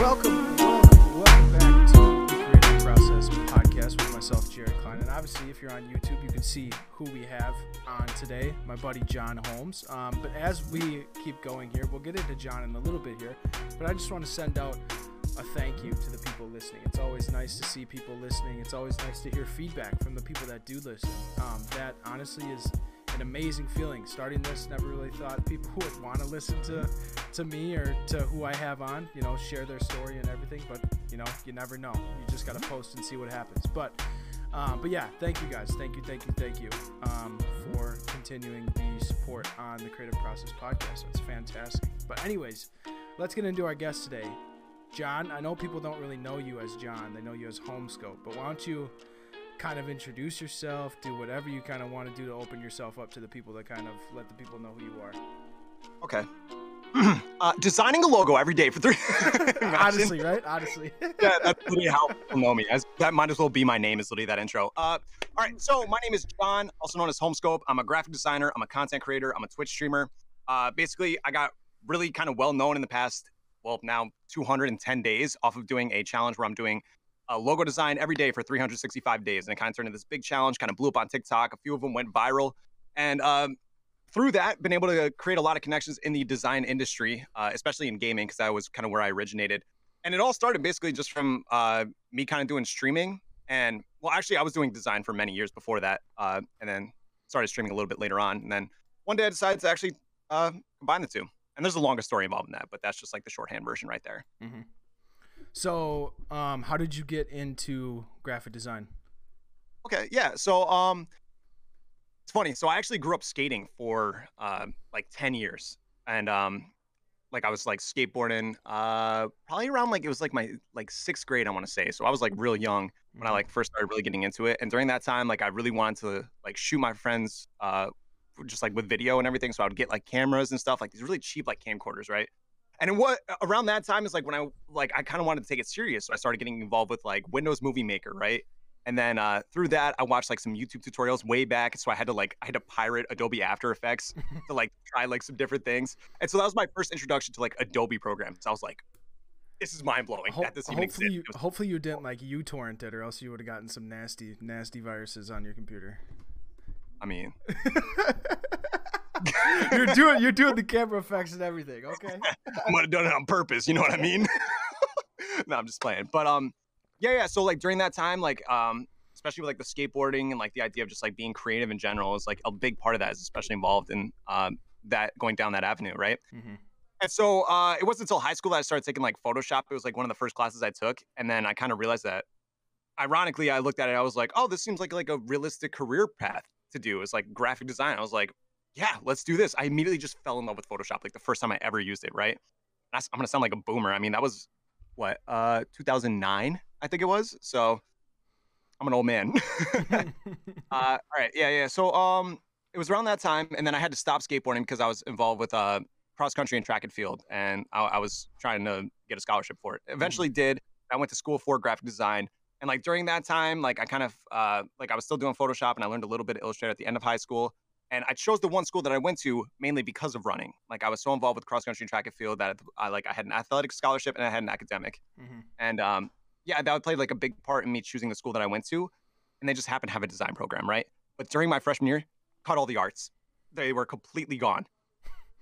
Welcome, welcome, back to the Creative Process podcast with myself, Jared Klein. And obviously, if you're on YouTube, you can see who we have on today, my buddy John Holmes. Um, but as we keep going here, we'll get into John in a little bit here. But I just want to send out a thank you to the people listening. It's always nice to see people listening. It's always nice to hear feedback from the people that do listen. Um, that honestly is an amazing feeling. Starting this, never really thought people would want to listen to to me or to who I have on. You know, share their story and everything. But you know, you never know. You just gotta post and see what happens. But um, but yeah, thank you guys. Thank you, thank you, thank you um, for continuing the support on the Creative Process podcast. It's fantastic. But anyways, let's get into our guest today. John, I know people don't really know you as John. They know you as Homescope. But why don't you kind of introduce yourself, do whatever you kind of want to do to open yourself up to the people that kind of let the people know who you are. Okay. uh, designing a logo every day for three. Honestly, right? Honestly. yeah, that's literally how people know me. As that might as well be my name. Is literally that intro. Uh, all right. So my name is John, also known as Homescope. I'm a graphic designer. I'm a content creator. I'm a Twitch streamer. Uh, basically, I got really kind of well known in the past. Well, now 210 days off of doing a challenge where I'm doing a logo design every day for 365 days, and it kind of turned into this big challenge. Kind of blew up on TikTok. A few of them went viral, and um, through that, been able to create a lot of connections in the design industry, uh, especially in gaming, because that was kind of where I originated. And it all started basically just from uh, me kind of doing streaming. And well, actually, I was doing design for many years before that, uh, and then started streaming a little bit later on. And then one day I decided to actually uh, combine the two. And there's a longer story involved in that, but that's just like the shorthand version right there. Mm-hmm. So, um, how did you get into graphic design? Okay, yeah. So, um, it's funny. So I actually grew up skating for uh, like 10 years. And um, like I was like skateboarding uh, probably around like it was like my like sixth grade, I want to say. So I was like real young when I Mm-hmm. like first started really getting into it. And during that time, like I really wanted to like shoot my friends uh, just like with video and everything. So I would get like cameras and stuff, like these really cheap like camcorders, right? And what around that time is like when I like I kind of wanted to take it serious. So I started getting involved with like Windows Movie Maker, right? And then uh, through that, I watched like some YouTube tutorials way back. So I had to like I had to pirate Adobe After Effects to like try like some different things. And so that was my first introduction to like Adobe programs. I was like, this is mind blowing Ho- that this even hopefully, you, was- hopefully you didn't like uTorrent it, or else you would have gotten some nasty, nasty viruses on your computer. I mean, you're doing, you're doing the camera effects and everything. Okay. I might have done it on purpose. You know what I mean? no, I'm just playing. But um, yeah, yeah. So like during that time, like um, especially with like the skateboarding and like the idea of just like being creative in general is like a big part of that is especially involved in um that going down that avenue, right? Mm-hmm. And so uh, it wasn't until high school that I started taking like Photoshop. It was like one of the first classes I took, and then I kind of realized that. Ironically, I looked at it. I was like, "Oh, this seems like like a realistic career path to do." It's like graphic design. I was like, "Yeah, let's do this." I immediately just fell in love with Photoshop, like the first time I ever used it. Right? That's, I'm gonna sound like a boomer. I mean, that was what uh 2009, I think it was. So I'm an old man. uh, all right, yeah, yeah. So um, it was around that time, and then I had to stop skateboarding because I was involved with uh cross country and track and field, and I, I was trying to get a scholarship for it. Eventually, did. I went to school for graphic design, and like during that time, like I kind of uh like I was still doing Photoshop, and I learned a little bit of Illustrator at the end of high school. And I chose the one school that I went to mainly because of running. Like I was so involved with cross country and track and field that I like I had an athletic scholarship and I had an academic. Mm-hmm. And um, yeah, that played like a big part in me choosing the school that I went to. And they just happened to have a design program, right? But during my freshman year, cut all the arts. They were completely gone.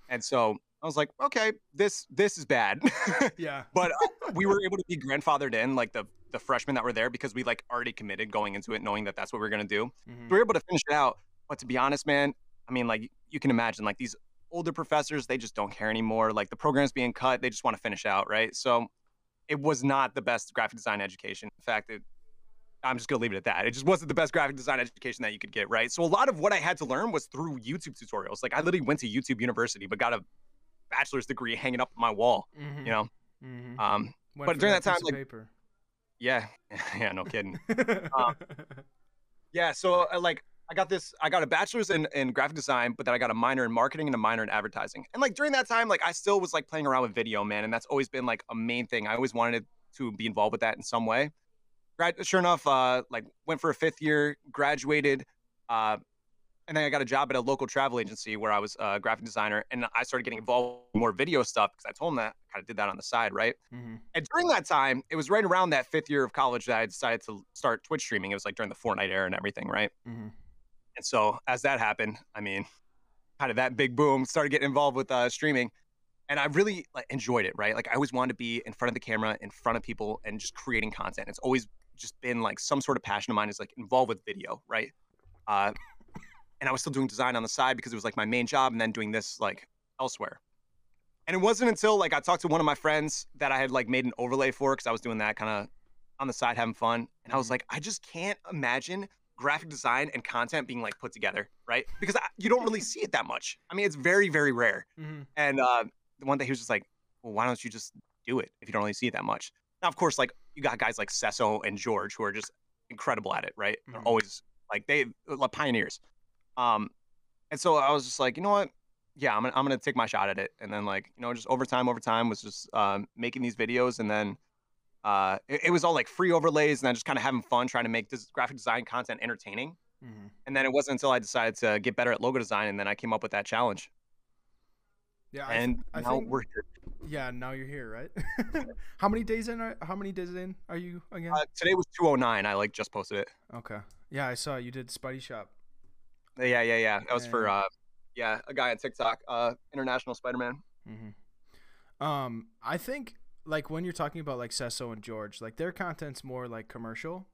And so I was like, okay, this this is bad. Yeah. but uh, we were able to be grandfathered in, like the the freshmen that were there, because we like already committed going into it, knowing that that's what we are gonna do. Mhm. We were able to finish it out. But to be honest, man, I mean, like you can imagine, like these older professors, they just don't care anymore. Like the program's being cut, they just want to finish out, right? So it was not the best graphic design education. In fact, it, I'm just gonna leave it at that. It just wasn't the best graphic design education that you could get, right? So a lot of what I had to learn was through YouTube tutorials. Like I literally went to YouTube University, but got a bachelor's degree hanging up on my wall. Mhm. You know, Mhm. um, Went but during that time, like- paper. yeah, yeah, no kidding. Yeah, so uh, like I got this, I got a bachelor's in, in graphic design, but then I got a minor in marketing and a minor in advertising. And like during that time, like I still was like playing around with video, man, and that's always been like a main thing. I always wanted to be involved with that in some way. Grad, sure enough, uh, like went for a fifth year, graduated, uh, and then I got a job at a local travel agency where I was a graphic designer, and I started getting involved in more video stuff because I told them that I kind of did that on the side, right? Mm-hmm. And during that time, it was right around that fifth year of college that I decided to start Twitch streaming. It was like during the Fortnite era and everything, right? Mm-hmm. And so as that happened, I mean, kind of that big boom, started getting involved with uh, streaming, and I really like enjoyed it, right? Like I always wanted to be in front of the camera, in front of people, and just creating content. It's always just been like some sort of passion of mine is like involved with video, right? Uh, and I was still doing design on the side because it was like my main job, and then doing this like elsewhere. And it wasn't until like I talked to one of my friends that I had like made an overlay for because I was doing that kind of on the side having fun, and I was Mhm. like, I just can't imagine graphic design and content being like put together, right? Because I, you don't really see it that much. I mean, it's very, very rare. Mm-hmm. And uh, the one day he was just like, well, why don't you just do it if you don't really see it that much? Now, of course, like you got guys like Sesso and George who are just incredible at it, right? They're Mhm. always like they like pioneers. Um, and so I was just like, you know what? Yeah, I'm gonna I'm gonna take my shot at it. And then like you know, just over time, over time was just um, making these videos, and then uh, it, it was all like free overlays, and then just kind of having fun trying to make this graphic design content entertaining. Mm-hmm. And then it wasn't until I decided to get better at logo design, and then I came up with that challenge. Yeah, I th- and I now think- we're here. yeah. Now you're here, right? how many days in? Are, how many days in are you again? Uh, today was 209. I like just posted it. okay. Yeah, I saw you did Spidey Shop. Yeah, yeah, yeah. That was for Yeah. uh, yeah, a guy on TikTok, uh, International Spider-Man. Mm-hmm. Um, I think like when you're talking about like Sesso and George, like their content's more like commercial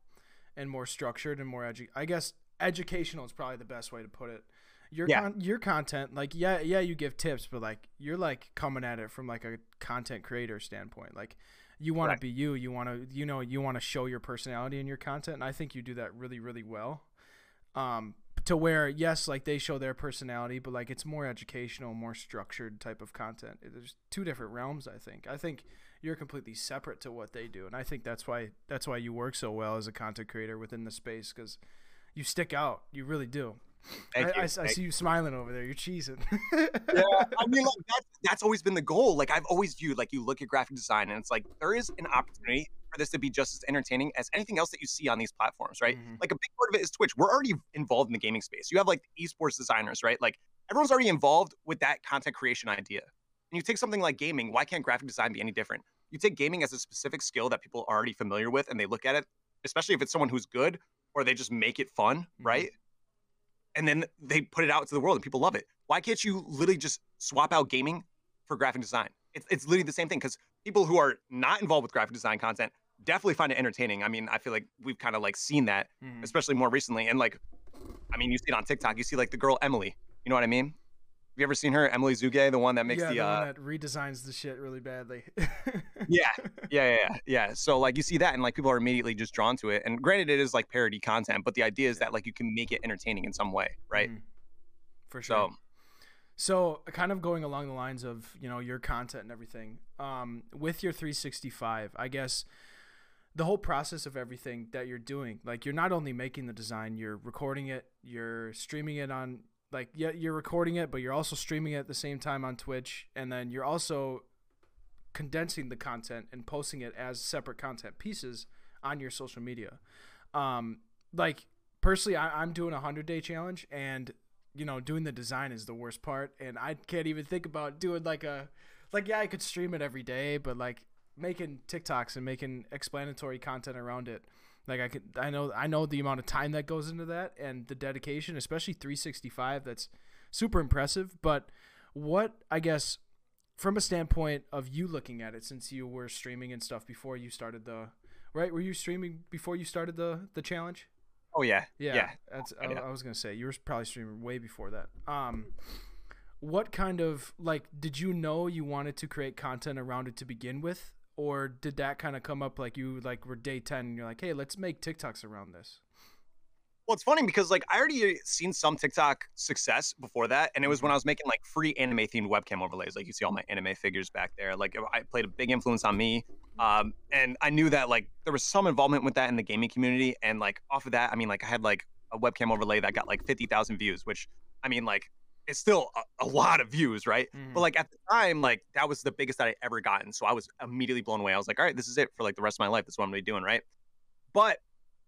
and more structured and more edu- I guess educational is probably the best way to put it. Your Yeah. con- your content, like yeah, yeah, you give tips, but like you're like coming at it from like a content creator standpoint. Like you want to be you, you want to you know you want to show your personality in your content, and I think you do that really really well. Um, to where yes, like they show their personality, but like it's more educational, more structured type of content. There's two different realms. I think. I think you're completely separate to what they do, and I think that's why that's why you work so well as a content creator within the space because you stick out. You really do. I. I- I see you smiling over there. You're cheesing. yeah, I mean, like that's that's always been the goal. Like I've always viewed, like you look at graphic design, and it's like there is an opportunity for this to be just as entertaining as anything else that you see on these platforms, right? Mhm. Like a big part of it is Twitch. We're already involved in the gaming space. You have like esports designers, right? Like everyone's already involved with that content creation idea. And you take something like gaming. Why can't graphic design be any different? You take gaming as a specific skill that people are already familiar with, and they look at it, especially if it's someone who's good, or they just make it fun, Mhm. right? and then they put it out to the world and people love it. Why can't you literally just swap out gaming for graphic design? It's, it's literally the same thing because people who are not involved with graphic design content definitely find it entertaining. I mean, I feel like we've kind of like seen that, Mhm. especially more recently. And like, I mean, you see it on TikTok. You see like the girl Emily. You know what I mean? Have you ever seen her, Emily Zugay, the one that makes yeah, the, the uh, one that redesigns the shit really badly. yeah, yeah, yeah, yeah, yeah. So like you see that, and like people are immediately just drawn to it. And granted, it is like parody content, but the idea is that like you can make it entertaining in some way, right? Mhm. For sure. So So, kind of going along the lines of you know your content and everything, um, with your 365, I guess the whole process of everything that you're doing, like you're not only making the design, you're recording it, you're streaming it on, like yeah, you're recording it, but you're also streaming it at the same time on Twitch, and then you're also condensing the content and posting it as separate content pieces on your social media. Um, like personally, I, I'm doing a hundred day challenge, and you know, doing the design is the worst part, and I can't even think about doing like a, like yeah, I could stream it every day, but like making TikToks and making explanatory content around it, like I could, I know, I know the amount of time that goes into that and the dedication, especially 365. That's super impressive. But what I guess from a standpoint of you looking at it, since you were streaming and stuff before you started the, right? Were you streaming before you started the the challenge? oh yeah, Yeah, yeah. that's. I, I was gonna say you were probably streaming way before that. Um, what kind of like did you know you wanted to create content around it to begin with, or did that kind of come up like you like were day ten and you're like, hey, let's make TikToks around this? Well, it's funny because like I already seen some TikTok success before that, and it was when I was making like free anime themed webcam overlays. Like you see all my anime figures back there. Like I played a big influence on me, um, and I knew that like there was some involvement with that in the gaming community, and like off of that, I mean like I had like a webcam overlay that got like fifty thousand views, which I mean like it's still a, a lot of views, right? Mhm. But like at the time, like that was the biggest that I ever gotten, so I was immediately blown away. I was like, all right, this is it for like the rest of my life. This is what I'm gonna be doing, right? But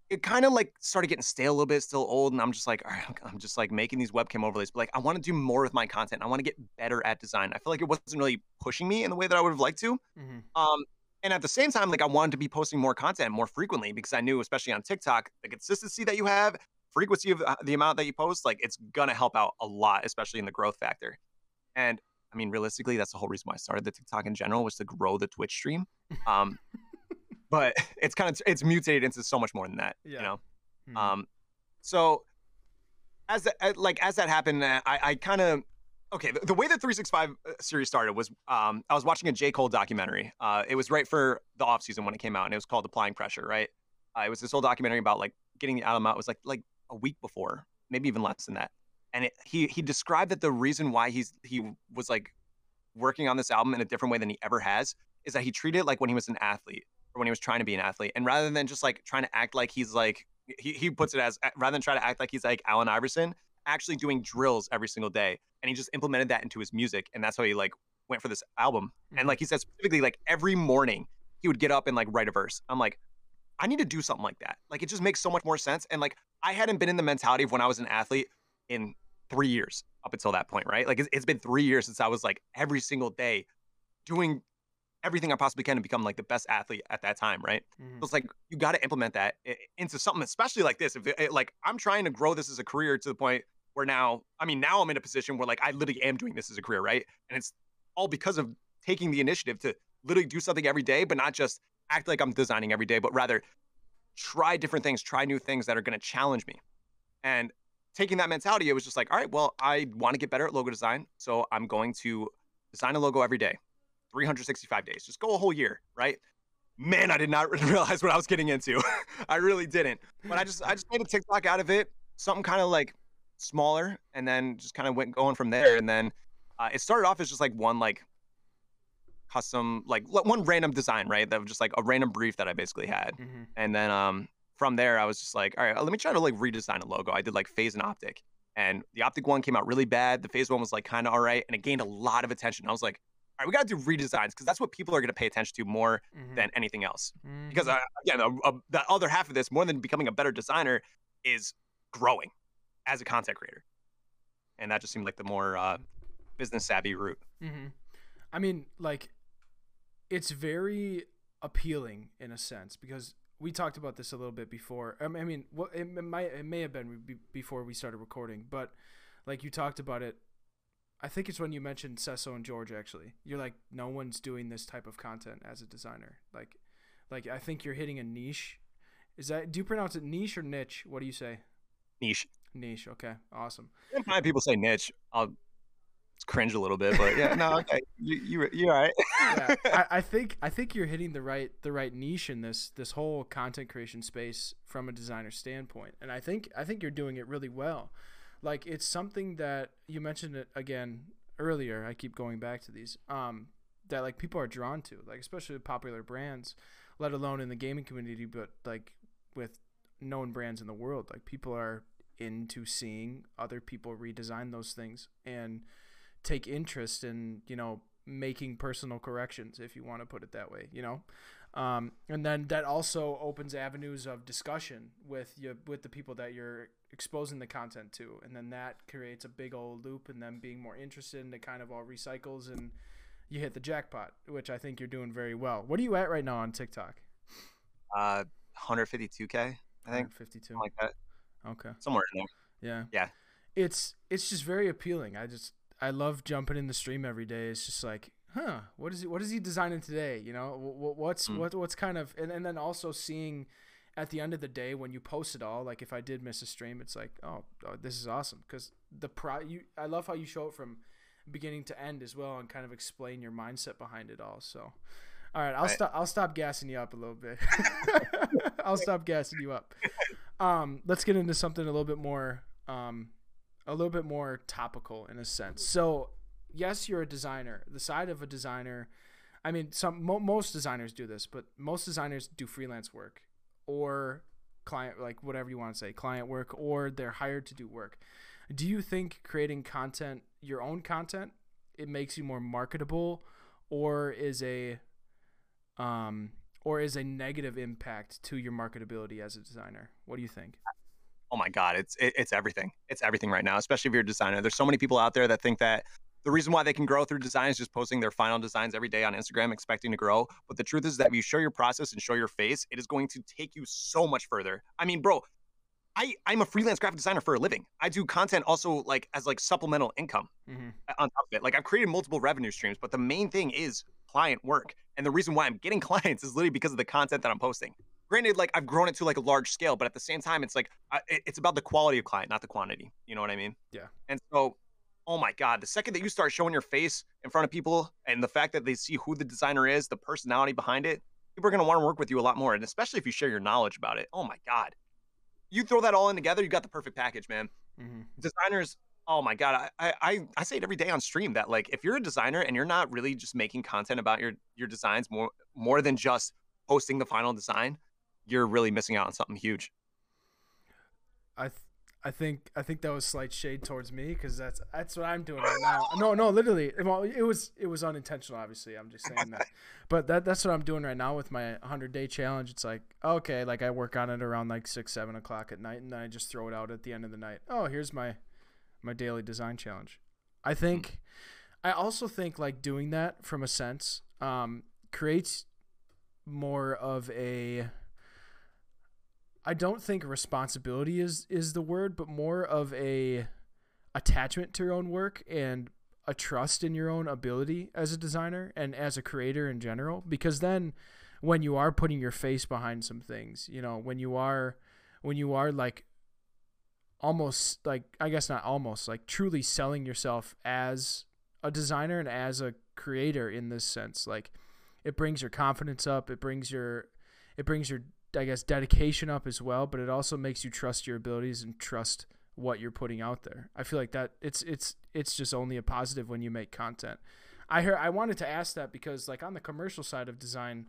it kind of like started getting stale a little bit, still old, and I'm just like, all right, I'm just like making these webcam overlays, but like I want to do more with my content. I want to get better at design. I feel like it wasn't really pushing me in the way that I would have liked to. Mm-hmm. Um, and at the same time, like I wanted to be posting more content more frequently because I knew, especially on TikTok, the consistency that you have, frequency of uh, the amount that you post, like it's gonna help out a lot, especially in the growth factor. And I mean, realistically, that's the whole reason why I started the TikTok in general was to grow the Twitch stream. Um, but it's kind of it's mutated into so much more than that, Yeah. you know. Mhm. Um, so as that, uh, like as that happened, uh, I, I kind of okay. The, the way the 365 uh, series started was um, I was watching a J Cole documentary. Uh, it was right for the off season when it came out, and it was called Applying Pressure. Right? Uh, it was this whole documentary about like getting the album out. It was like like a week before, maybe even less than that. And it, he he described that the reason why he's he was like working on this album in a different way than he ever has is that he treated it like when he was an athlete or when he was trying to be an athlete, and rather than just like trying to act like he's like he, he puts it as rather than try to act like he's like Allen Iverson, actually doing drills every single day. And he just implemented that into his music. And that's how he like went for this album. And Mhm. like he said specifically, like every morning he would get up and like write a verse. I'm like, I need to do something like that. Like it just makes so much more sense. And like I hadn't been in the mentality of when I was an athlete in three years up until that point, right? Like it's, it's been three years since I was like every single day doing everything I possibly can to become like the best athlete at that time, right? Mhm. So it's like you got to implement that into something, especially like this. If it, it- like I'm trying to grow this as a career to the point where now, I mean, now I'm in a position where like I literally am doing this as a career, right? And it's all because of taking the initiative to literally do something every day, but not just act like I'm designing every day, but rather try different things, try new things that are going to challenge me. And taking that mentality, it was just like, all right, well, I want to get better at logo design, so I'm going to design a logo every day, 365 days, just go a whole year, right? Man, I did not realize what I was getting into. I really didn't. But I just I just made a TikTok out of it, something kind of like smaller, and then just kind of went going from there. And then uh, it started off as just like one like custom like one random design, right? That was just like a random brief that I basically had. Mhm. And then um from there, I was just like, all right, let me try to like redesign a logo. I did like FaZe and OpTic, and the OpTic one came out really bad. The FaZe one was like kind of all right, and it gained a lot of attention. I was like, all right, we got to do redesigns because that's what people are going to pay attention to more Mhm. than anything else. Because Mhm. uh, again, a, a, the other half of this, more than becoming a better designer, is growing as a content creator, and that just seemed like the more uh, business savvy route. hmm I mean, like, it's very appealing in a sense because we talked about this a little bit before. I mean, what it, might it may have been before we started recording, but like you talked about it. I think it's when you mentioned Sesso and George. Actually, you're like, no one's doing this type of content as a designer. Like, like I think you're hitting a niche. Is that do you pronounce it niche or niche? What do you say? Niche. Niche. Okay, awesome. Five people say niche, I'll cringe a little bit, but yeah, no, okay, you you you're all right. yeah, I, I think I think you're hitting the right the right niche in this this whole content creation space from a designer standpoint, and I think I think you're doing it really well. Like it's something that you mentioned it again earlier. I keep going back to these. Um, that like people are drawn to, like especially popular brands, let alone in the gaming community, but like with known brands in the world. Like people are into seeing other people redesign those things and take interest in you know making personal corrections if you want to put it that way you know um, and then that also opens avenues of discussion with you with the people that you're exposing the content to and then that creates a big old loop and them being more interested and it kind of all recycles and you hit the jackpot which i think you're doing very well what are you at right now on tiktok Uh, 152k, I think, 52 like that, okay somewhere in there. Yeah. Yeah. It's it's just very appealing. I just I love jumping in the stream every day. It's just like, huh, what is he what is he designing today? You know, what, what's Mm. what what's kind of and, and then also seeing at the end of the day when you post it all, like if I did miss a stream, it's like, oh, oh this is awesome because the pro you I love how you show it from beginning to end as well and kind of explain your mindset behind it all. So, all right, I'll Right. stop. I'll stop gassing you up a little bit. I'll stop gassing you up. Um, let's get into something a little bit more, um, a little bit more topical in a sense. So, yes, you're a designer. The side of a designer, I mean, some mo- most designers do this, but most designers do freelance work or client, like whatever you want to say, client work, or they're hired to do work. Do you think creating content, your own content, it makes you more marketable, or is a um, or is a negative impact to your marketability as a designer? What do you think? Oh my God, it's it, it's everything. It's everything right now, especially if you're a designer. There's so many people out there that think that the reason why they can grow through design is just posting their final designs every day on Instagram, expecting to grow. But the truth is that if you show your process and show your face, it is going to take you so much further. I mean, bro, I I'm a freelance graphic designer for a living. I do content also like as like supplemental income mm-hmm. on top of it. Like I've created multiple revenue streams, but the main thing is client work. And the reason why I'm getting clients is literally because of the content that I'm posting. Granted, like I've grown it to like a large scale, but at the same time, it's like I, it's about the quality of client, not the quantity. You know what I mean? Yeah. And so, oh my god, the second that you start showing your face in front of people, and the fact that they see who the designer is, the personality behind it, people are gonna want to work with you a lot more. And especially if you share your knowledge about it. Oh my god, you throw that all in together, you got the perfect package, man. Mm-hmm. Designers oh my god I, I i say it every day on stream that like if you're a designer and you're not really just making content about your your designs more more than just posting the final design you're really missing out on something huge i th- I think I think that was slight shade towards me because that's that's what I'm doing right now. No, no, literally, well, it was it was unintentional. Obviously, I'm just saying that, but that that's what I'm doing right now with my 100 day challenge. It's like okay, like I work on it around like six, seven o'clock at night, and then I just throw it out at the end of the night. Oh, here's my my daily design challenge. I think I also think like doing that from a sense um, creates more of a I don't think responsibility is is the word, but more of a attachment to your own work and a trust in your own ability as a designer and as a creator in general. Because then when you are putting your face behind some things, you know, when you are when you are like almost like I guess not almost like truly selling yourself as a designer and as a creator in this sense like it brings your confidence up it brings your it brings your I guess dedication up as well but it also makes you trust your abilities and trust what you're putting out there I feel like that it's it's it's just only a positive when you make content I heard I wanted to ask that because like on the commercial side of design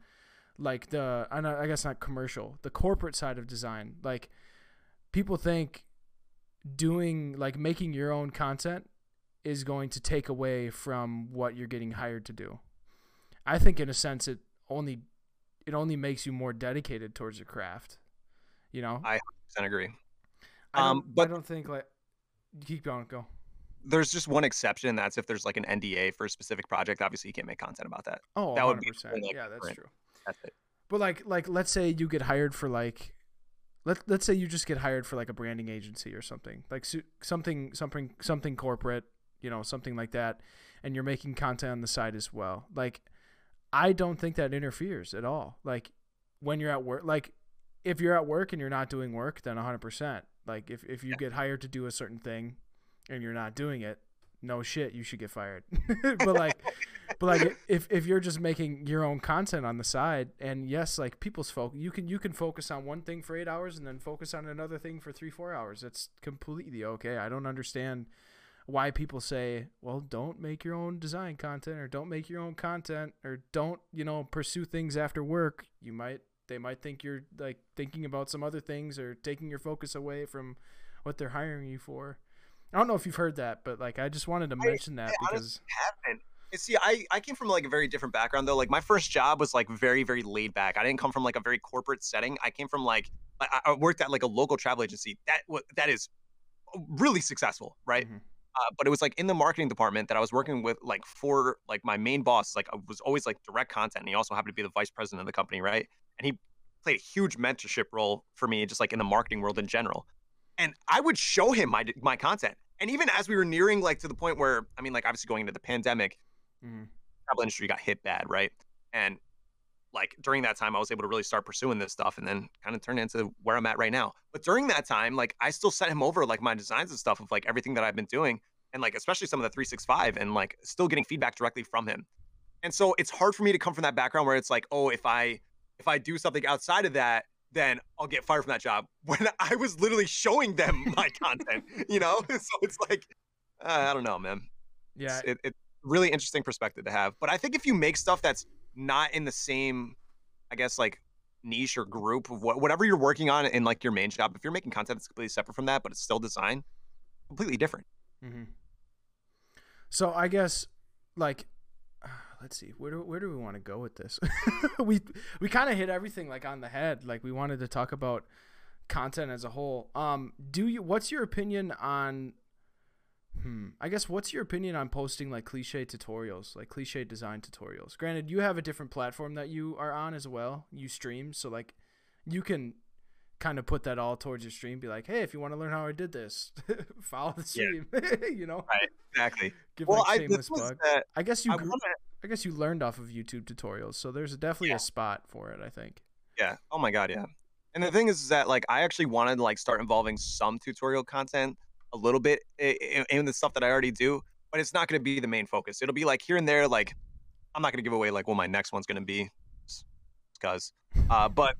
like the uh, I guess not commercial the corporate side of design like people think doing like making your own content is going to take away from what you're getting hired to do. I think in a sense it only it only makes you more dedicated towards your craft. You know? I 100% agree. I um but I don't think like keep going, go. There's just one exception, that's if there's like an NDA for a specific project. Obviously, you can't make content about that. Oh, that 100%. would be like, yeah, that's true. That's it. But like, like, let's say you get hired for like let let's say you just get hired for like a branding agency or something like something something something corporate you know something like that and you're making content on the side as well like i don't think that interferes at all like when you're at work like if you're at work and you're not doing work then 100% like if, if you yeah. get hired to do a certain thing and you're not doing it no shit, you should get fired. but like, but like, if if you're just making your own content on the side, and yes, like people's focus, you can you can focus on one thing for eight hours and then focus on another thing for three four hours. That's completely okay. I don't understand why people say, well, don't make your own design content or don't make your own content or don't you know pursue things after work. You might they might think you're like thinking about some other things or taking your focus away from what they're hiring you for. I don't know if you've heard that, but like I just wanted to mention I, that I because haven't. See, I, I came from like a very different background though. Like my first job was like very very laid back. I didn't come from like a very corporate setting. I came from like I, I worked at like a local travel agency. That that is really successful, right? Mm-hmm. Uh, but it was like in the marketing department that I was working with like for like my main boss. Like I was always like direct content, and he also happened to be the vice president of the company, right? And he played a huge mentorship role for me, just like in the marketing world in general and I would show him my my content. And even as we were nearing like to the point where I mean, like obviously going into the pandemic, mm-hmm. travel industry got hit bad, right? And like during that time, I was able to really start pursuing this stuff, and then kind of turn into where I'm at right now. But during that time, like I still sent him over like my designs and stuff of like everything that I've been doing, and like especially some of the 365, and like still getting feedback directly from him. And so it's hard for me to come from that background where it's like, oh, if I if I do something outside of that, then I'll get fired from that job. When I was literally showing them my content, you know, so it's like uh, I don't know, man. Yeah, it's, it, it's really interesting perspective to have. But I think if you make stuff that's not in the same, I guess like niche or group of what, whatever you're working on in like your main job, if you're making content that's completely separate from that, but it's still design, completely different. Mm-hmm. So I guess like let's see where do where do we want to go with this? we we kind of hit everything like on the head. Like we wanted to talk about content as a whole. Um, do you? What's your opinion on? Hmm. I guess what's your opinion on posting like cliche tutorials, like cliche design tutorials? Granted, you have a different platform that you are on as well. You stream, so like you can kind of put that all towards your stream. Be like, hey, if you want to learn how I did this, follow the stream. Yeah. you know, right? Exactly. Give well, like shameless I, plug. That, I guess you. I, grew. I guess you learned off of YouTube tutorials, so there's definitely yeah. a spot for it. I think. Yeah. Oh my god. Yeah. And the thing is, is that like I actually wanted to like start involving some tutorial content a little bit in, in the stuff that I already do, but it's not going to be the main focus. It'll be like here and there. Like I'm not going to give away like what my next one's going to be, because, uh, but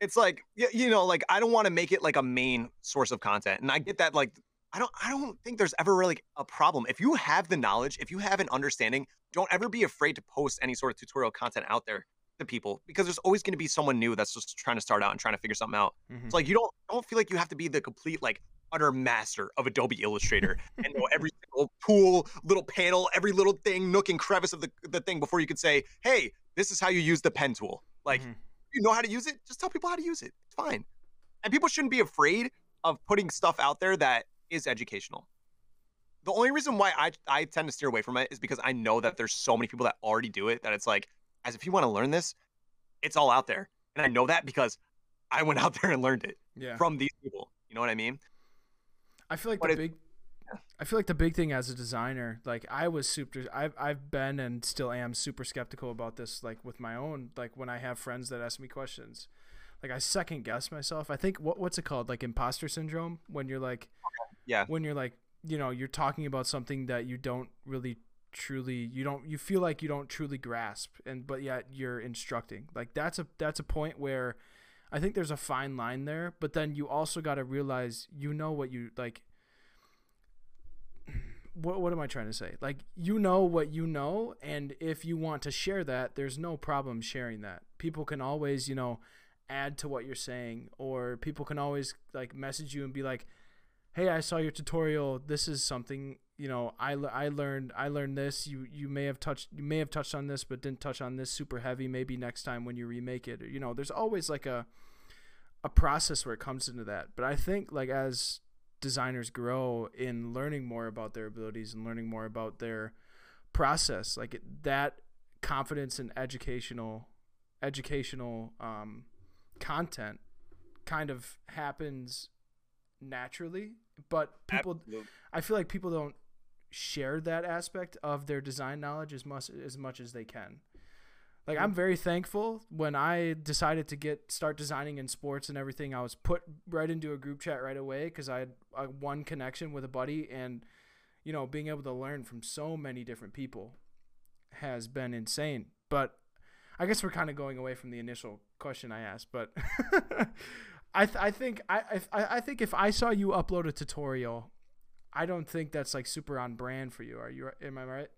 it's like you know, like I don't want to make it like a main source of content, and I get that. Like I don't, I don't think there's ever really a problem if you have the knowledge, if you have an understanding. Don't ever be afraid to post any sort of tutorial content out there to people because there's always going to be someone new that's just trying to start out and trying to figure something out. Mm-hmm. So like you don't don't feel like you have to be the complete like utter master of Adobe Illustrator and know every single tool, little panel, every little thing, nook and crevice of the, the thing before you could say, hey, this is how you use the pen tool. Like, mm-hmm. you know how to use it, just tell people how to use it. It's fine. And people shouldn't be afraid of putting stuff out there that is educational. The only reason why I, I tend to steer away from it is because I know that there's so many people that already do it that it's like, as if you want to learn this, it's all out there. And I know that because I went out there and learned it yeah. from these people. You know what I mean? I feel like but the it, big I feel like the big thing as a designer, like I was super I've I've been and still am super skeptical about this like with my own like when I have friends that ask me questions. Like I second guess myself. I think what what's it called? Like imposter syndrome when you're like yeah. When you're like, you know, you're talking about something that you don't really truly you don't you feel like you don't truly grasp and but yet you're instructing. Like that's a that's a point where I think there's a fine line there, but then you also got to realize you know what you like. What, what am I trying to say? Like, you know what you know, and if you want to share that, there's no problem sharing that. People can always, you know, add to what you're saying, or people can always like message you and be like, "Hey, I saw your tutorial. This is something you know I, I learned I learned this you you may have touched you may have touched on this but didn't touch on this super heavy maybe next time when you remake it you know there's always like a a process where it comes into that but I think like as designers grow in learning more about their abilities and learning more about their process like it, that confidence and educational educational um, content kind of happens naturally but people Absolutely. i feel like people don't share that aspect of their design knowledge as much as much as they can. Like I'm very thankful when I decided to get start designing in sports and everything. I was put right into a group chat right away because I had a, one connection with a buddy, and you know, being able to learn from so many different people has been insane. But I guess we're kind of going away from the initial question I asked, but I th- I think I, I I think if I saw you upload a tutorial I don't think that's like super on brand for you. Are you? Am I right?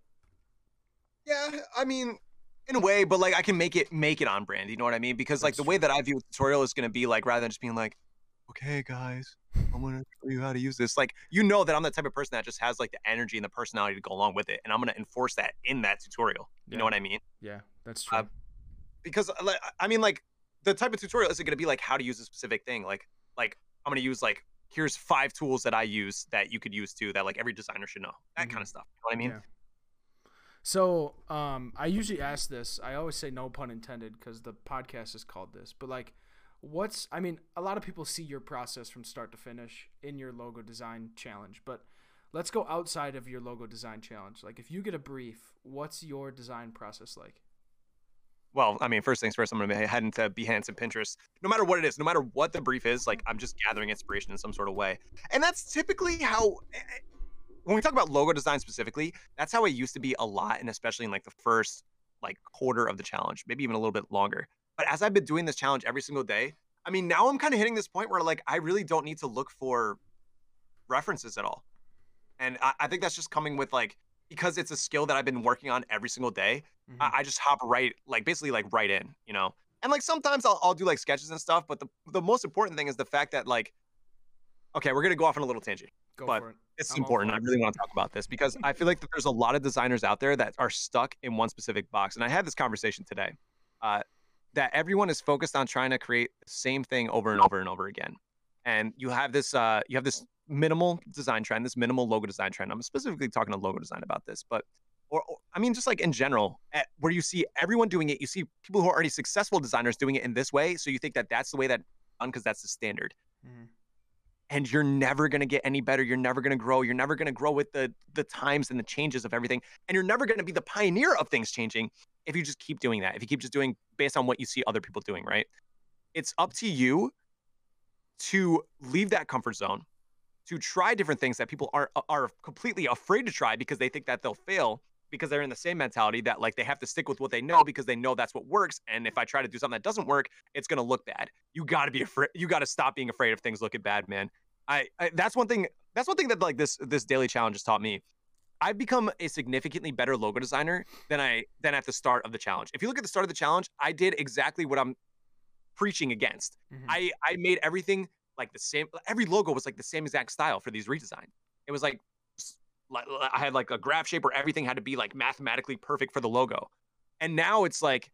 Yeah, I mean, in a way, but like I can make it make it on brand. You know what I mean? Because like that's the true. way that I view a tutorial is going to be like rather than just being like, okay, guys, I'm gonna show you how to use this. Like you know that I'm the type of person that just has like the energy and the personality to go along with it, and I'm gonna enforce that in that tutorial. You yeah. know what I mean? Yeah, that's uh, true. Uh, because like I mean, like the type of tutorial isn't gonna be like how to use a specific thing. Like like I'm gonna use like here's five tools that I use that you could use too that like every designer should know. That mm-hmm. kind of stuff. You know what I mean? Yeah. So, um, I usually ask this. I always say no pun intended because the podcast is called this. But like, what's? I mean, a lot of people see your process from start to finish in your logo design challenge. But let's go outside of your logo design challenge. Like, if you get a brief, what's your design process like? Well, I mean, first things first, I'm going to head into Behance and Pinterest. No matter what it is, no matter what the brief is, like I'm just gathering inspiration in some sort of way. And that's typically how, eh, eh, when we talk about logo design specifically, that's how it used to be a lot. And especially in like the first like quarter of the challenge, maybe even a little bit longer. But as I've been doing this challenge every single day, I mean, now I'm kind of hitting this point where like I really don't need to look for references at all. And I, I think that's just coming with like because it's a skill that I've been working on every single day, mm-hmm. I, I, just hop right, like basically like right in, you know. And like sometimes I'll, I'll do like sketches and stuff, but the the most important thing is the fact that like, okay, we're gonna go off on a little tangent, go but it. It's I'm important. I really want to talk about this because I feel like that there's a lot of designers out there that are stuck in one specific box. And I had this conversation today uh, that everyone is focused on trying to create the same thing over and over and over again. And you have this, uh, you have this minimal design trend, this minimal logo design trend. I'm specifically talking to logo design about this, but or, or I mean, just like in general, eh, where you see everyone doing it, you see people who are already successful designers doing it in this way. So you think that that's the way that done because that's the standard Mhm. and you're never going to get any better you're never going to grow you're never going to grow with the the times and the changes of everything and you're never going to be the pioneer of things changing if you just keep doing that if you keep just doing based on what you see other people doing right it's up to you to leave that comfort zone to try different things that people are are completely afraid to try because they think that they'll fail because they're in the same mentality that like they have to stick with what they know because they know that's what works and if i try to do something that doesn't work it's going to look bad. You got to be afraid you got to stop being afraid of things looking bad man. I, I that's one thing that's one thing that like this this daily challenge has taught me. I've become a significantly better logo designer than i than at the start of the challenge. If you look at the start of the challenge i did exactly what i'm preaching against. Mhm. I I made everything like the same. Every logo was like the same exact style for these redesigns. It was like I had like a graph shape where everything had to be like mathematically perfect for the logo. And now it's like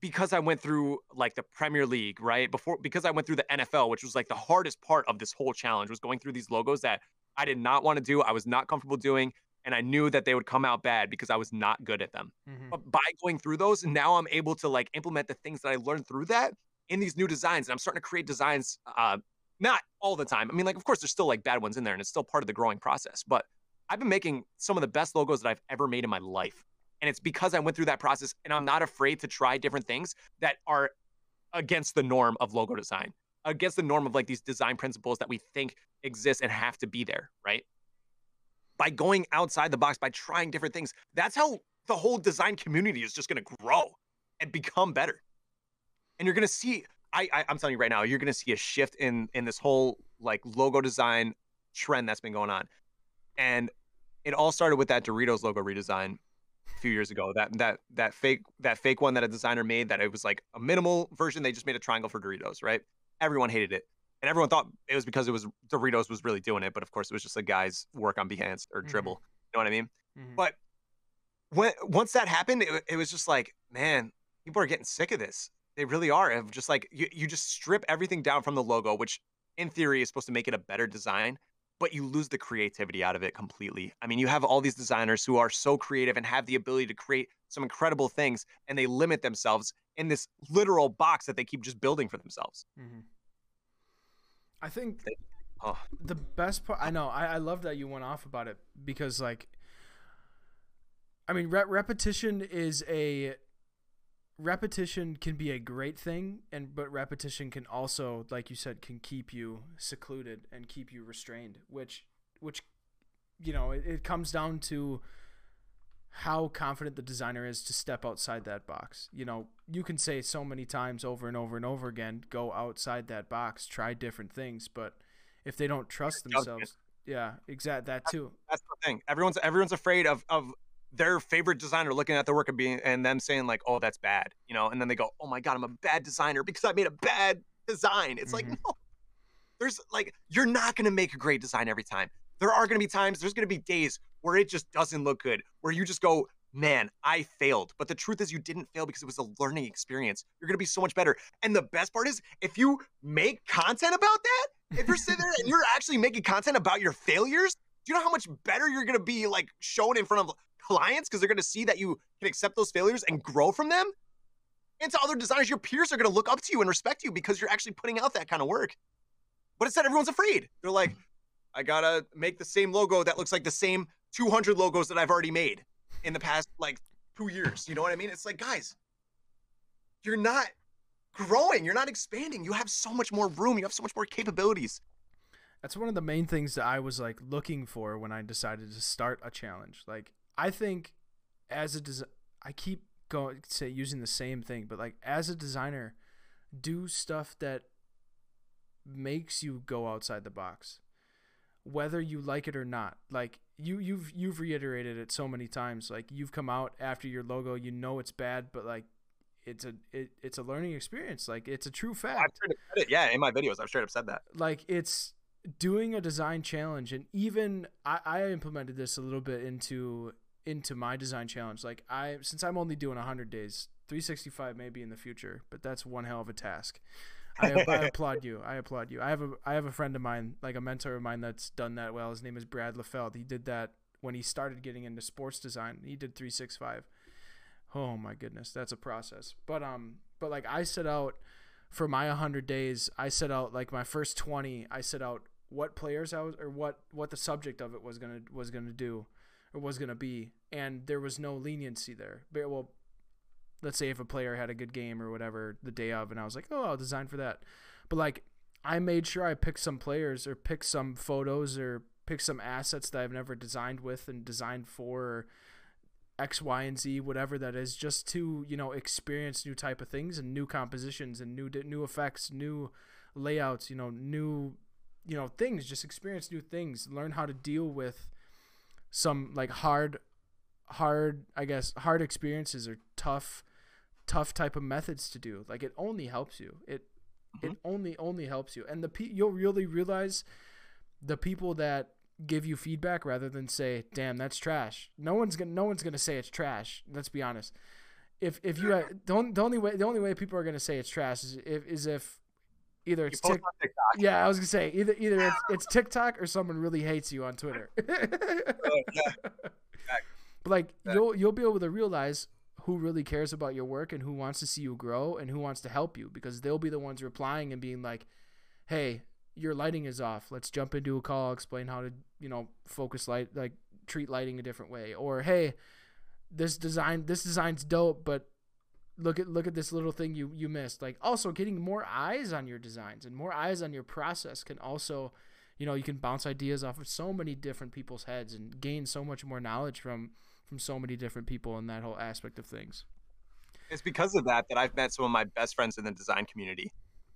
because I went through like the Premier League, right? Before because I went through the NFL, which was like the hardest part of this whole challenge was going through these logos that I did not want to do, I was not comfortable doing, and I knew that they would come out bad because I was not good at them. Mhm. But by going through those, now I'm able to like implement the things that I learned through that in these new designs. And I'm starting to create designs, uh, not all the time. I mean, like, of course, there's still like bad ones in there and it's still part of the growing process. But I've been making some of the best logos that I've ever made in my life. And it's because I went through that process and I'm not afraid to try different things that are against the norm of logo design, against the norm of like these design principles that we think exist and have to be there, right? By going outside the box, by trying different things, that's how the whole design community is just going to grow and become better. And you're going to see, I, I, I'm telling you right now, you're going to see a shift in in this whole like logo design trend that's been going on. And it all started with that Doritos logo redesign a few years ago. That that that fake that fake one that a designer made that it was like a minimal version. They just made a triangle for Doritos, right? Everyone hated it. And everyone thought it was because it was Doritos was really doing it, but of course it was just a guy's work on Behance or Mhm. Dribbble. You know what I mean? Mhm. But when once that happened, it, it was just like, man, people are getting sick of this. They really are. Of just like you, you just strip everything down from the logo, which in theory is supposed to make it a better design, but you lose the creativity out of it completely. I mean, you have all these designers who are so creative and have the ability to create some incredible things, and they limit themselves in this literal box that they keep just building for themselves. Mhm. I think Oh, the best part i know I, I love that you went off about it because like i mean re- repetition is a repetition can be a great thing and but repetition can also like you said can keep you secluded and keep you restrained which which you know it, it comes down to how confident the designer is to step outside that box. You know you can say so many times over and over and over again go outside that box try different things but if they don't trust themselves yeah exact that too. that's the thing. Everyone's everyone's afraid of of their favorite designer looking at their work and being and them saying like, "Oh, that's bad," you know, and then they go, "Oh my god, I'm a bad designer because I made a bad design." It's like, Mhm. no, there's like you're not gonna make a great design every time. There are gonna be times, there's gonna be days where it just doesn't look good, where you just go, "Man, I failed." But the truth is, you didn't fail because it was a learning experience. You're gonna be so much better. And the best part is, if you make content about that, if you're sitting there and you're actually making content about your failures, do you know how much better you're going to be like shown in front of clients because they're going to see that you can accept those failures and grow from them? And to other designers, your peers are going to look up to you and respect you because you're actually putting out that kind of work. But instead, everyone's afraid. They're like, mm. I got to make the same logo that looks like the same 200 logos that I've already made in the past like two years. You know what I mean? It's like, guys, you're not growing, you're not expanding. You have so much more room, you have so much more capabilities. That's one of the main things that I was like looking for when I decided to start a challenge. Like I think as a des- I keep going say using the same thing, but like as a designer, do stuff that makes you go outside the box. Whether you like it or not. Like you you've you've reiterated it so many times. Like you've come out after your logo, you know it's bad, but like it's a it, it's a learning experience. Like it's a true I've fact straight up it. Yeah, in my videos, I've straight up said that. like it's doing a design challenge and even I, I implemented this a little bit into into my design challenge. Like i since i'm only doing 100 days 365 maybe in the future but that's one hell of a task. I, I applaud you. I applaud you. I have a i have a friend of mine like a mentor of mine that's done that well. His name is brad lefeld. He did that when he started getting into sports design. He did 365 oh my goodness that's a process. But um but like i set out for my 100 days i set out like my first 20 i set out what players I was or what what the subject of it was gonna was gonna do or was gonna be, and there was no leniency there. But, well, let's say if a player had a good game or whatever the day of, and I was like, oh, I'll design for that. But like, I made sure I picked some players or picked some photos or picked some assets that I've never designed with and designed for. X, Y, and Z, whatever that is, just to you know experience new type of things and new compositions and new new effects, new layouts, you know, new you know things just experience new things learn how to deal with some like hard hard i guess hard experiences or tough tough type of methods to do. Like it only helps you. It mm-hmm. it only only helps you. And the pe- you'll really realize the people that give you feedback rather than say damn that's trash. No one's gonna no one's gonna say it's trash let's be honest. If if you the, only, the only way the only way people are gonna say it's trash is if is if Either it's tic- TikTok. Yeah, I was gonna say either either it's, it's TikTok or someone really hates you on Twitter. oh, yeah. But like you'll you'll be able to realize who really cares about your work and who wants to see you grow and who wants to help you because they'll be the ones replying and being like, "Hey, your lighting is off. Let's jump into a call, explain how to, you know, focus light like treat lighting a different way." Or, "Hey, this design this design's dope, but look at look at this little thing you you missed. Like also getting more eyes on your designs and more eyes on your process can also you know you can bounce ideas off of so many different people's heads and gain so much more knowledge from from so many different people in that whole aspect of things. It's because of that that i've met some of my best friends in the design community.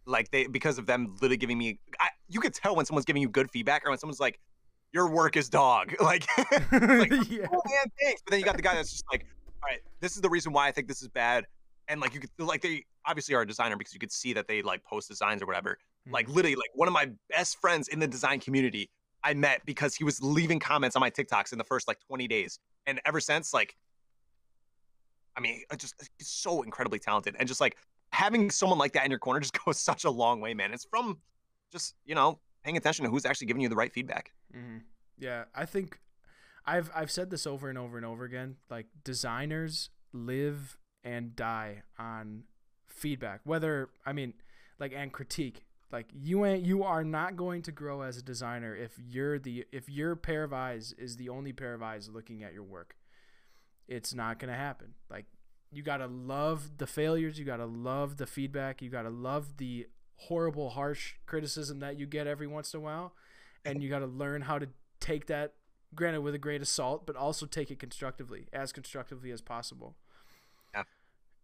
Like they because of them literally giving me I, you could tell when someone's giving you good feedback or when someone's like your work is dog. Like, like yeah. oh man thanks. But then you got the guy that's just like all right this is the reason why i think this is bad and like you could like they obviously are a designer because you could see that they like post designs or whatever. Mm-hmm. Like literally, like one of my best friends in the design community I met because he was leaving comments on my TikToks in the first like 20 days, and ever since, like, I mean, just he's so incredibly talented, and just like having someone like that in your corner just goes such a long way, man. It's from just you know paying attention to who's actually giving you the right feedback. Mm-hmm. Yeah, I think I've I've said this over and over and over again. Like designers live and die on feedback. Whether I mean, like and critique. Like you ain't you are not going to grow as a designer if you're the if your pair of eyes is the only pair of eyes looking at your work. It's not gonna happen. Like you gotta love the failures. You gotta love the feedback. You gotta love the horrible, harsh criticism that you get every once in a while, and you gotta learn how to take that, granted with a grain of salt, but also take it constructively, as constructively as possible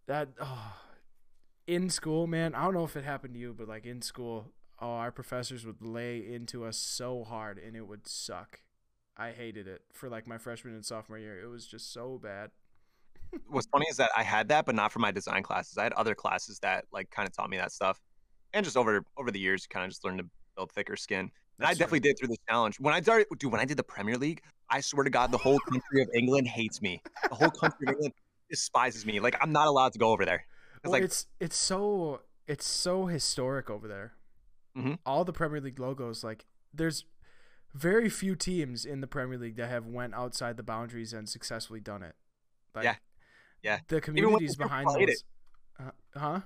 that oh, in school, man. I don't know if it happened to you, but like in school, oh, our professors would lay into us so hard, and it would suck. I hated it for like my freshman and sophomore year. It was just so bad. What's funny is that I had that, but not for my design classes. I had other classes that like kind of taught me that stuff, and just over over the years, kind of just learned to build thicker skin. And I definitely did through the challenge. When I started, dude, when I did the Premier League, I swear to God, the whole country of England hates me. The whole country of England despises me. Like I'm not allowed to go over there. It's well, like it's it's so it's so historic over there. Mm-hmm. All the Premier League logos, like there's very few teams in the Premier League that have went outside the boundaries and successfully done it. Like, yeah, yeah. The communities behind those, uh, huh?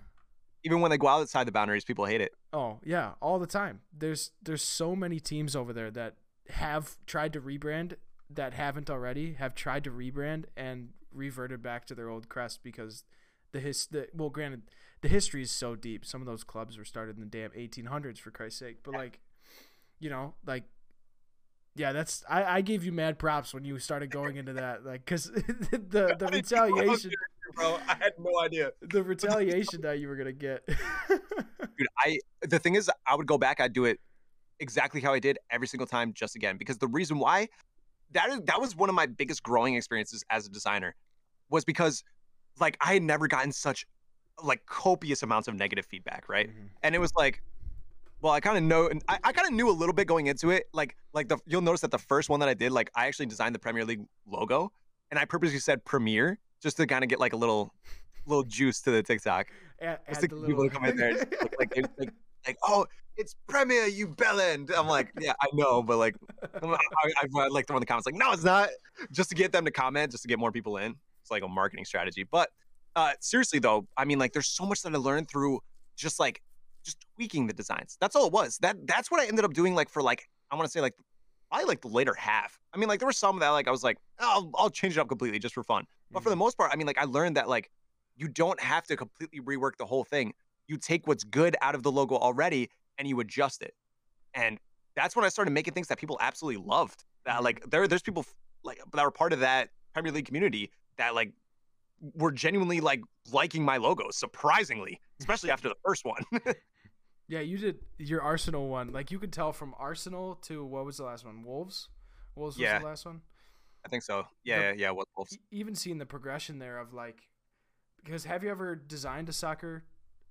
Even when they go outside the boundaries, people hate it. Oh yeah, all the time. There's there's so many teams over there that have tried to rebrand that haven't already have tried to rebrand and reverted back to their old crest because the his the well granted the history is so deep. Some of those clubs were started in the damn 1800s for christ's sake. But like you know like yeah that's i i gave you mad props when you started going into that like because the the retaliation bro. I had no idea. the retaliation that you were gonna get. Dude i the thing is i would go back i'd do it exactly how i did every single time just again because the reason why that is that was one of my biggest growing experiences as a designer was because like I had never gotten such like copious amounts of negative feedback, right? Mm-hmm. And it was like well, I kind of know, I, I kind of knew a little bit going into it. Like, like the you'll notice that the first one that I did, like, I actually designed the Premier League logo, and I purposely said Premier just to kind of get like a little, little juice to the TikTok. Add, Just add to the get people little- to come in there, and like, like, like, oh, it's Premier, you bellend. I'm like, yeah, I know, but like, I, I, I like throw in the comments like, no, it's not, just to get them to comment, just to get more people in. It's like a marketing strategy. But uh, seriously though, I mean, like, there's so much that I learned through just like just tweaking the designs. That's all it was. That that's what I ended up doing. Like for like, I want to say like, probably like the later half. I mean, like there were some that like I was like, oh, I'll, I'll change it up completely just for fun. But for the most part, I mean, like I learned that like you don't have to completely rework the whole thing. You take what's good out of the logo already and you adjust it. And that's when I started making things that people absolutely loved. That mm-hmm. like there there's people like that were part of that Premier League community that like were genuinely like liking my logo, surprisingly, especially after the first one. Yeah, you did your Arsenal one. Like you could tell from Arsenal to what was the last one? Wolves. Wolves was Yeah. the last one. I think so. Yeah, The- yeah, yeah. Wolves? Even seeing the progression there of like, because have you ever designed a soccer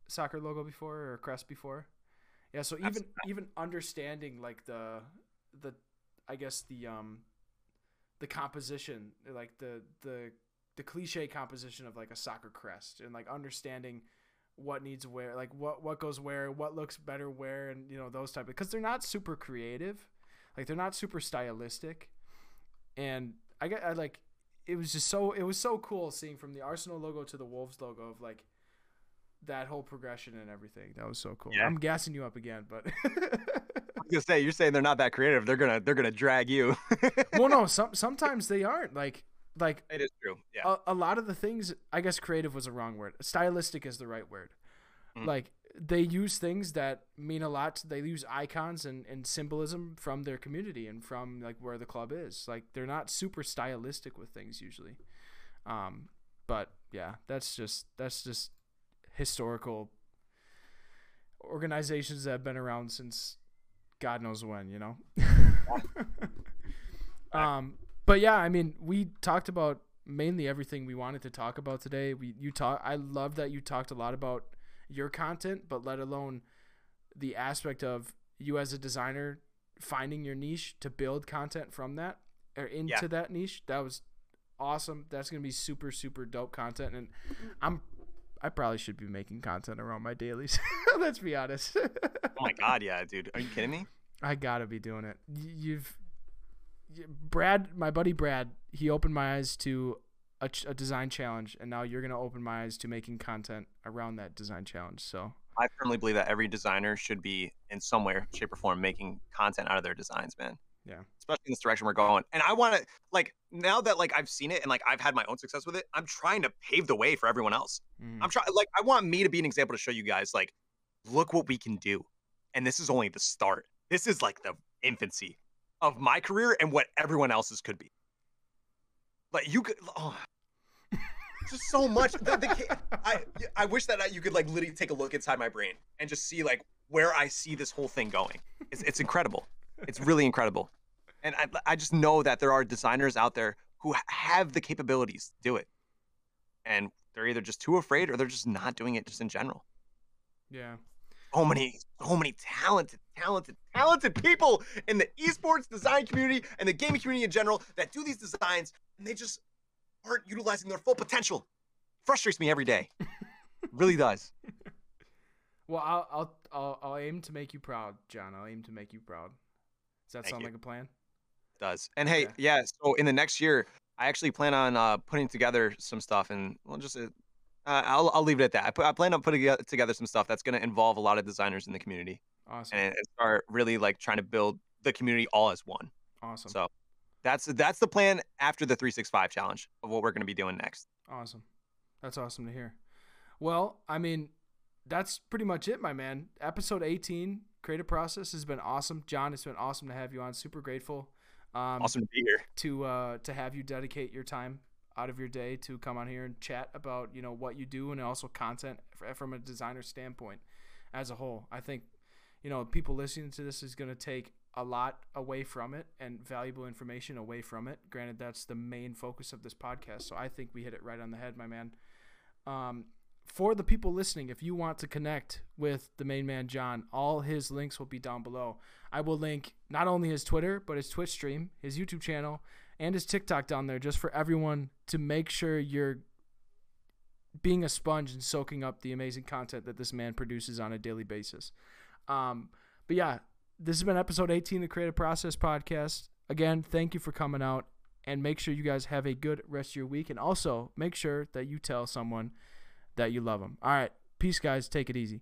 soccer logo before or crest before? Yeah, so even Absolutely even understanding like the the I guess the um the composition like the the the cliche composition of like a soccer crest and like understanding what needs where like what what goes where what looks better where and you know those type of because they're not super creative like they're not super stylistic and i get i like it was just so it was so cool seeing from the arsenal logo to the wolves logo of like that whole progression and everything that was so cool Yeah. i'm gassing you up again but I was gonna say you're saying they're not that creative. They're gonna they're gonna drag you. well no some sometimes they aren't like like it is true. Yeah. a, a lot of the things i guess creative was a wrong word stylistic is the right word Mhm. like they use things that mean a lot they use icons and, and symbolism from their community and from like where the club is like they're not super stylistic with things usually um but yeah that's just that's just historical organizations that have been around since god knows when you know? Um but yeah i mean we talked about mainly everything we wanted to talk about today. We you talk i love that you talked a lot about your content but let alone the aspect of you as a designer finding your niche to build content from that or into Yeah. that niche. That was awesome. That's gonna be super super dope content and i'm i probably should be making content around my dailies let's be honest oh my god, yeah, dude. Are you kidding me? I gotta be doing it. You've Brad, my buddy Brad, he opened my eyes to a, ch- a design challenge, and now you're gonna open my eyes to making content around that design challenge. So I firmly believe that every designer should be in some way, shape, or form making content out of their designs, man. Yeah. Especially in this direction we're going. And I want to like now that like I've seen it and like I've had my own success with it, I'm trying to pave the way for everyone else. mm, I'm trying like I want me to be an example to show you guys like look what we can do. And this is only the start. This is like the infancy of my career and what everyone else's could be. Like you could oh just so much. The, the, I I wish that I, you could like literally take a look inside my brain and just see like where I see this whole thing going. It's it's incredible. It's really incredible. And I I just know that there are designers out there who have the capabilities to do it. And they're either just too afraid or they're just not doing it just in general. yeah, So many, so many talented, talented, talented people in the esports design community and the gaming community in general that do these designs and they just aren't utilizing their full potential. Frustrates me every day. really does. well, I'll, I'll I'll I'll aim to make you proud, John. I'll aim to make you proud. Does that Thank sound you. like a plan? Does. And hey, Okay. yeah. So in the next year, I actually plan on uh, putting together some stuff, and well, just uh, uh, I'll I'll leave it at that. I, put, I plan on putting together some stuff that's going to involve a lot of designers in the community, Awesome, and, and start really like trying to build the community all as one. awesome, So that's that's the plan after the 365 challenge of what we're going to be doing next. awesome. That's awesome to hear. Well, I mean, that's pretty much it, my man. Episode 18, creative process has been awesome. John, it's been awesome to have you on. Super grateful. Um, awesome to be here. to uh, to have you dedicate your time out of your day to come on here and chat about you know what you do and also content from a designer standpoint as a whole. I think you know people listening to this is going to take a lot away from it and valuable information away from it. Granted, that's the main focus of this podcast, so I think we hit it right on the head, my man. Um, for the people listening, if you want to connect with the main man John, all his links will be down below. I will link not only his Twitter, but his Twitch stream, his YouTube channel, and his TikTok down there just for everyone to make sure you're being a sponge and soaking up the amazing content that this man produces on a daily basis. Um, but yeah, this has been episode 18 of the Creative Process Podcast. Again, thank you for coming out and make sure you guys have a good rest of your week. And also make sure that you tell someone that you love them. All right. Peace, guys. Take it easy.